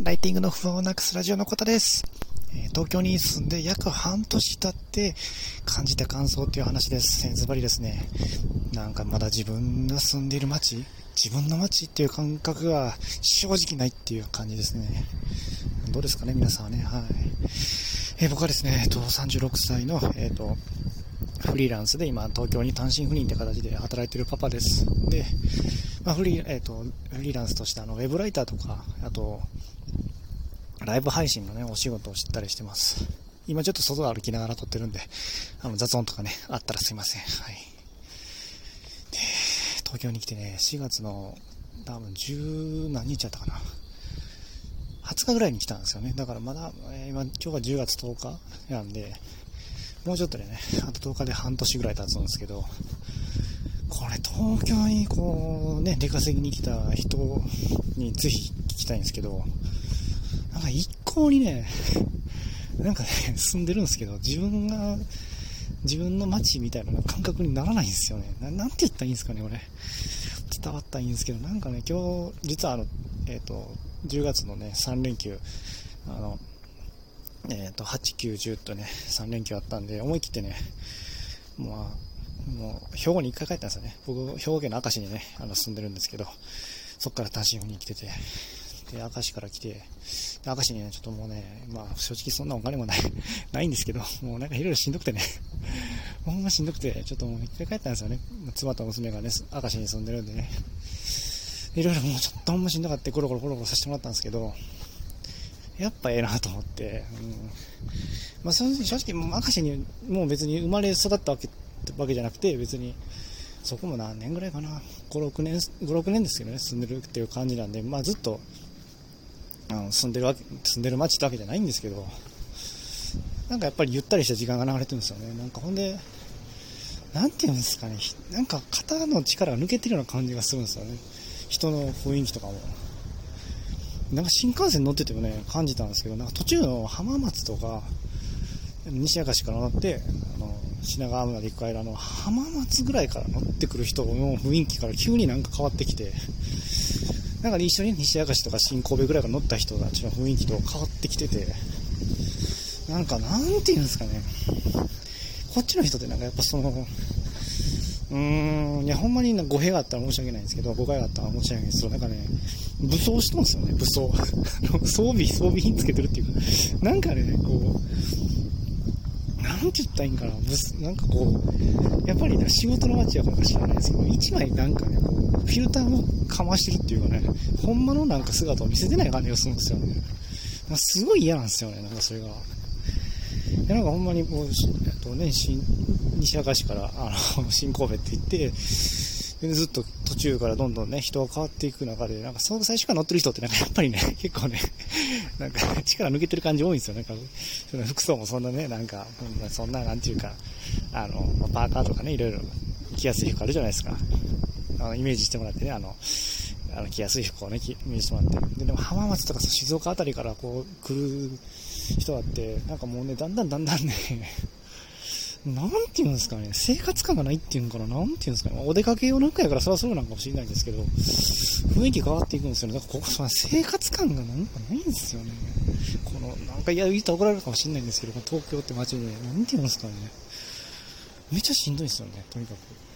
ライティングの不安をなくすラジオのことです。え東京に住んで約半年経って感じた感想っていう話です。ズバリですね。なんかまだ自分が住んでいる街、自分の街っていう感覚が正直ないっていう感じですね。どうですかね、皆さんはね。はい。えー、僕はですね、えっと、36歳の、えっ、ー、と、フリーランスで今、東京に単身赴任って形で働いてるパパです。で、まあ、フリー、えっ、ー、と、フリーランスとしてあの、ウェブライターとか、あと、ライブ配信のね、お仕事をしてたりしてます。今ちょっと外歩きながら撮ってるんで、あの、雑音とかね、あったらすいません。はい。で、東京に来てね、4月の、多分10何日やったかな。20日ぐらいに来たんですよね。だからまだ、えー、今、今日が10月10日なんで、もうちょっとでね、あと10日で半年ぐらい経つんですけど、これ東京にこうね、出稼ぎに来た人にぜひ聞きたいんですけど、なんか一向にね、なんかね、住んでるんですけど、自分が、自分の街みたいな感覚にならないんですよね。なんて言ったらいいんですかね、これ。伝わったらいいんですけど、なんかね、今日、実はあの、えっ、ー、と、10月のね、3連休、あの、えっ、ー、と、8、9、10とね、3連休あったんで、思い切ってね、まあ、もう、兵庫に1回帰ったんですよね。僕、兵庫県の明石にね、あの、住んでるんですけど、そっから単身赴任来てて、で、明石から来て、で、明石にね、ちょっともうね、まあ、正直そんなお金もない、ないんですけど、もうなんかいろいろしんどくてね、ほんましんどくて、ちょっともう一回帰ったんですよね。妻と娘がね、明石に住んでるんでね。いろいろもうちょっとほんましんどかって、ゴロゴロゴロゴロさせてもらったんですけど、やっぱええなと思って、うん。まあ、正直、明石にもう別に生まれ育ったわけわけじゃなくて、別に、そこも何年ぐらいかな、5、6年、5、6年ですけどね、住んでるっていう感じなんで、まあずっと、あの住んでるわけ、住んでる街ってわけじゃないんですけど、なんかやっぱりゆったりした時間が流れてるんですよね。なんかほんで、なんていうんですかね、なんか肩の力が抜けてるような感じがするんですよね。人の雰囲気とかも。なんか新幹線乗っててもね、感じたんですけど、なんか途中の浜松とか、西明石から乗って、あの、品川まで行く間の浜松ぐらいから乗ってくる人の雰囲気から急になんか変わってきて、なんか一緒に西明石とか新神戸ぐらいから乗った人たちの雰囲気と変わってきてて、なんかなんて言うんですかね、こっちの人ってなんかやっぱその、うーん、いや、ほんまに語弊があったら申し訳ないんですけど、誤解があったら申し訳ないんですけど、なんかね、武装しとんですよね、武装。装備、装備品つけてるっていうか、なんかね、こう、なんて言ったらいいんかな、なんかこう、やっぱりな仕事の街やからか知らないですけど、一枚なんかね、こう、フィルターをかましてるっていうかね、ほんまのなんか姿を見せてない感じがするんですよね。すごい嫌なんですよね、なんかそれが。でなんかほんまにもう、えっとね、新西明石からあの 新神戸って行って、ずっと途中からどんどんね、人が変わっていく中で、なんかその最初から乗ってる人ってなんかやっぱりね、結構ね、なんか力抜けてる感じ多いんですよ。なんか、その服装もそんなね、なんか、そんな、なんていうか、あの、パーカーとかね、いろいろ着やすい服あるじゃないですか。あの、イメージしてもらってね、あの、あの着やすい服をね、イメージしてもらって。で、でも浜松とか静岡あたりからこう来る人だって、なんかもうね、だんだんだんだんね なんていうんですかね、生活感がないっていうんかな、なんていうんですかね、お出かけ用なんかやからそれはそうなんかもしれないんですけど、雰囲気変わっていくんですよね。だからここ、その生活感がなんかないんですよね。この、なんか、いや、言ったら怒られるかもしれないんですけど、東京って街で、なんていうんですかね、めっちゃしんどいですよね、とにかく。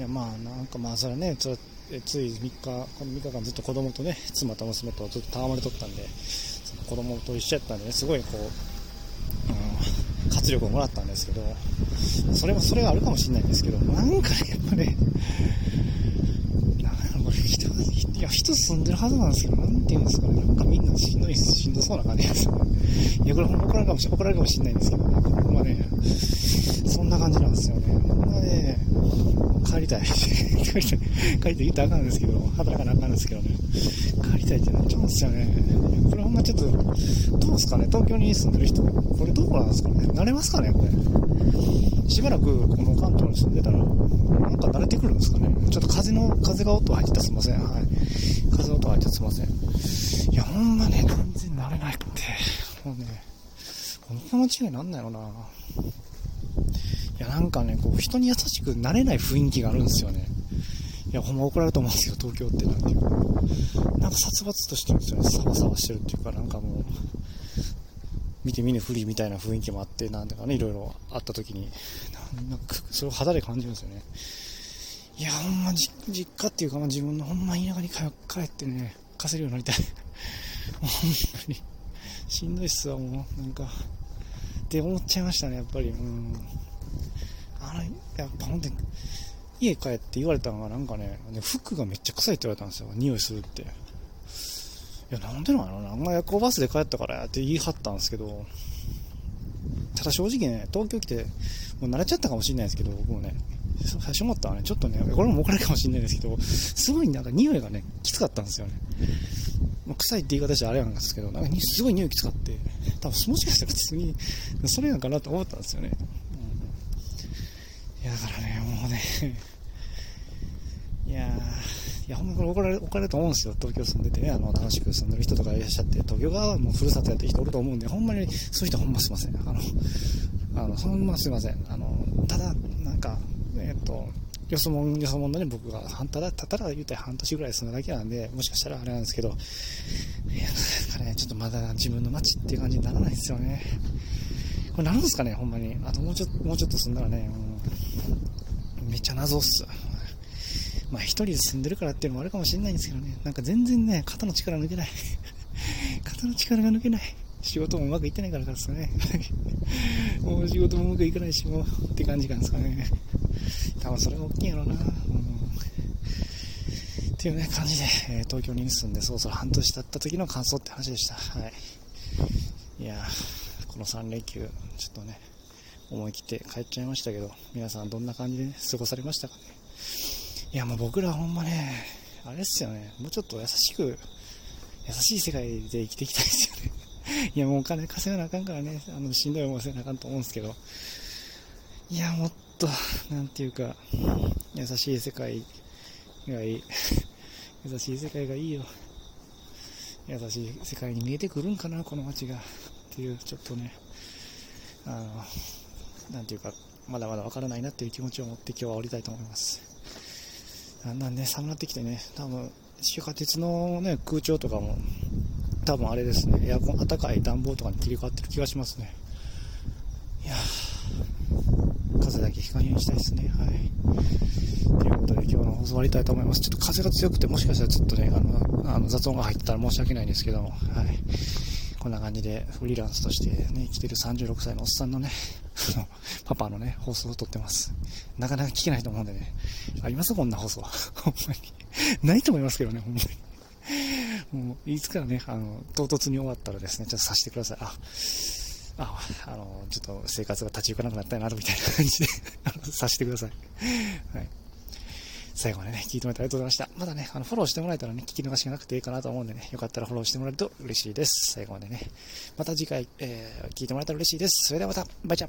や、まあ、なんかまあ、それね、ちょつい3日、この3日間ずっと子供とね、妻と娘とずっと戯れとったんで、その子供と一緒やったんでね、すごいこう、うん、活力をもらったんですけど、それは、それがあるかもしれないんですけど、なんか、やっぱね、なんやろ、これ人、住んでるはずなんですけど、なんて言うんですかね、なんかみんなしんどい、しんどそうな感じです。いや、これほんま怒られるかもしれない、怒られるかもしれないんですけど、なんかほんまね、そんな感じなんですよね。ほんまね、帰りたい。帰りたい。帰りたい言ったらあかんですけど、働かなあかんですけどね。帰りたいってなっちゃうんですよね。これほんまちょっと、どうですかね？東京に住んでる人、これどこなんですかね？慣れますかね？これ。しばらくこの関東に住んでたら、なんか慣れてくるんですかねちょっと風の、風が音入ってたすいません。はい。風音入ってたすいません。いや、ほんまね、全然慣れないって。もうね、この間違いなんないのないや、なんかね、こう、人に優しくなれない雰囲気があるんですよね。いや、ほんま怒られると思うんですよ、東京ってなんていう。かなんか殺伐としてるんですよね。サバサバしてるっていうか、なんかもう、見て見ぬふりみたいな雰囲気もあって、なんだかね、いろいろあった時に、なんかそれを肌で感じるんですよね。いや、ほんま実家っていうか、まあ、自分のほんま田舎に帰ってね、稼げるようになりたい。ほんまに。しんどいっすわ、もう、なんか。って思っちゃいましたね、やっぱり。うん。あの、やっぱほんとに、家帰って言われたのがなんかね、服がめっちゃ臭いって言われたんですよ。匂いするって。いや、なんでなのな。あんか夜行バスで帰ったからやって言い張ったんですけど、ただ正直ね、東京来て、もう慣れちゃったかもしれないですけど、僕もね、最初思ったのはね、ちょっとね、これも怒られるかもしれないですけど、すごいなんか匂いがね、きつかったんですよね。まあ、臭いって言い方してあれなんですけど、なんかすごい匂いきつかって、多分もしかしたら普通に、それなんかなと思ったんですよね。うん、いや、だからね、もうね、いやー。いや、ほんまこれ怒られ怒られると思うんですよ。東京住んでてね、あの、楽しく住んでる人とかいらっしゃって、東京がもうふるさとやってる人おると思うんで、ほんまに、そういう人ほんますいません。あの、あの、ほんますいません。あの、ただ、なんか、えっと、よそもん、よそもんのね、僕が、ただ、たたら言うて半年ぐらい住んだだけなんで、もしかしたらあれなんですけど、いや、だかね、ちょっとまだ自分の街っていう感じにならないですよね。これなるんですかね、ほんまに。あともうちょっと、もうちょっと住んだらね、うん、めっちゃ謎っす。まあ一人で住んでるからっていうのもあるかもしれないんですけどね、なんか全然ね、肩の力抜けない。肩の力が抜けない。仕事もうまくいってないからですかね。もう仕事もうまくいかないし、もうって感じなんですかね。多分それが大きいんやろうな。うん、っていうね、感じで、え、東京に住んでそろそろ半年経った時の感想って話でした。はい。いやこの3連休、ちょっとね、思い切って帰っちゃいましたけど、皆さんどんな感じで、過ごされましたかね。いや、もう僕らほんまね、あれっすよね、もうちょっと優しく、優しい世界で生きていきたいですよね。いや、もうお金稼がなあかんからね、あの、しんどい思いせなあかんと思うんですけど、いや、もっと、なんていうか、優しい世界がいい。優しい世界がいいよ。優しい世界に見えてくるんかな、この街が。っていう、ちょっとね、あの、なんていうか、まだまだわからないなっていう気持ちを持って今日は降りたいと思います。だんだんね、寒なってきてね、多分、地下鉄のね、空調とかも、多分あれですね、エアコン、暖かい暖房とかに切り替わってる気がしますね。いや風だけひかんようにしたいですね。はい。ということで今日の放送終わりたいと思います。ちょっと風が強くてもしかしたらちょっとね、あの、あの雑音が入ったら申し訳ないんですけども、はい。こんな感じでフリーランスとしてね、生きてる36歳のおっさんのね、パパのね、放送を撮ってます。なかなか聞けないと思うんでね。ありますこんな放送は。ほんまに。ないと思いますけどね、ほんまに。もう、いつからね、あの、唐突に終わったらですね、ちょっとさせてください。あ、あ、あの、ちょっと生活が立ち行かなくなったな、みたいな感じで させてください。はい。最後までね、聞いてもらってありがとうございました。まだね、あの、フォローしてもらえたらね、聞き逃しがなくていいかなと思うんでね、よかったらフォローしてもらえると嬉しいです。最後までね、また次回、えー、聞いてもらえたら嬉しいです。それではまた、バイチャ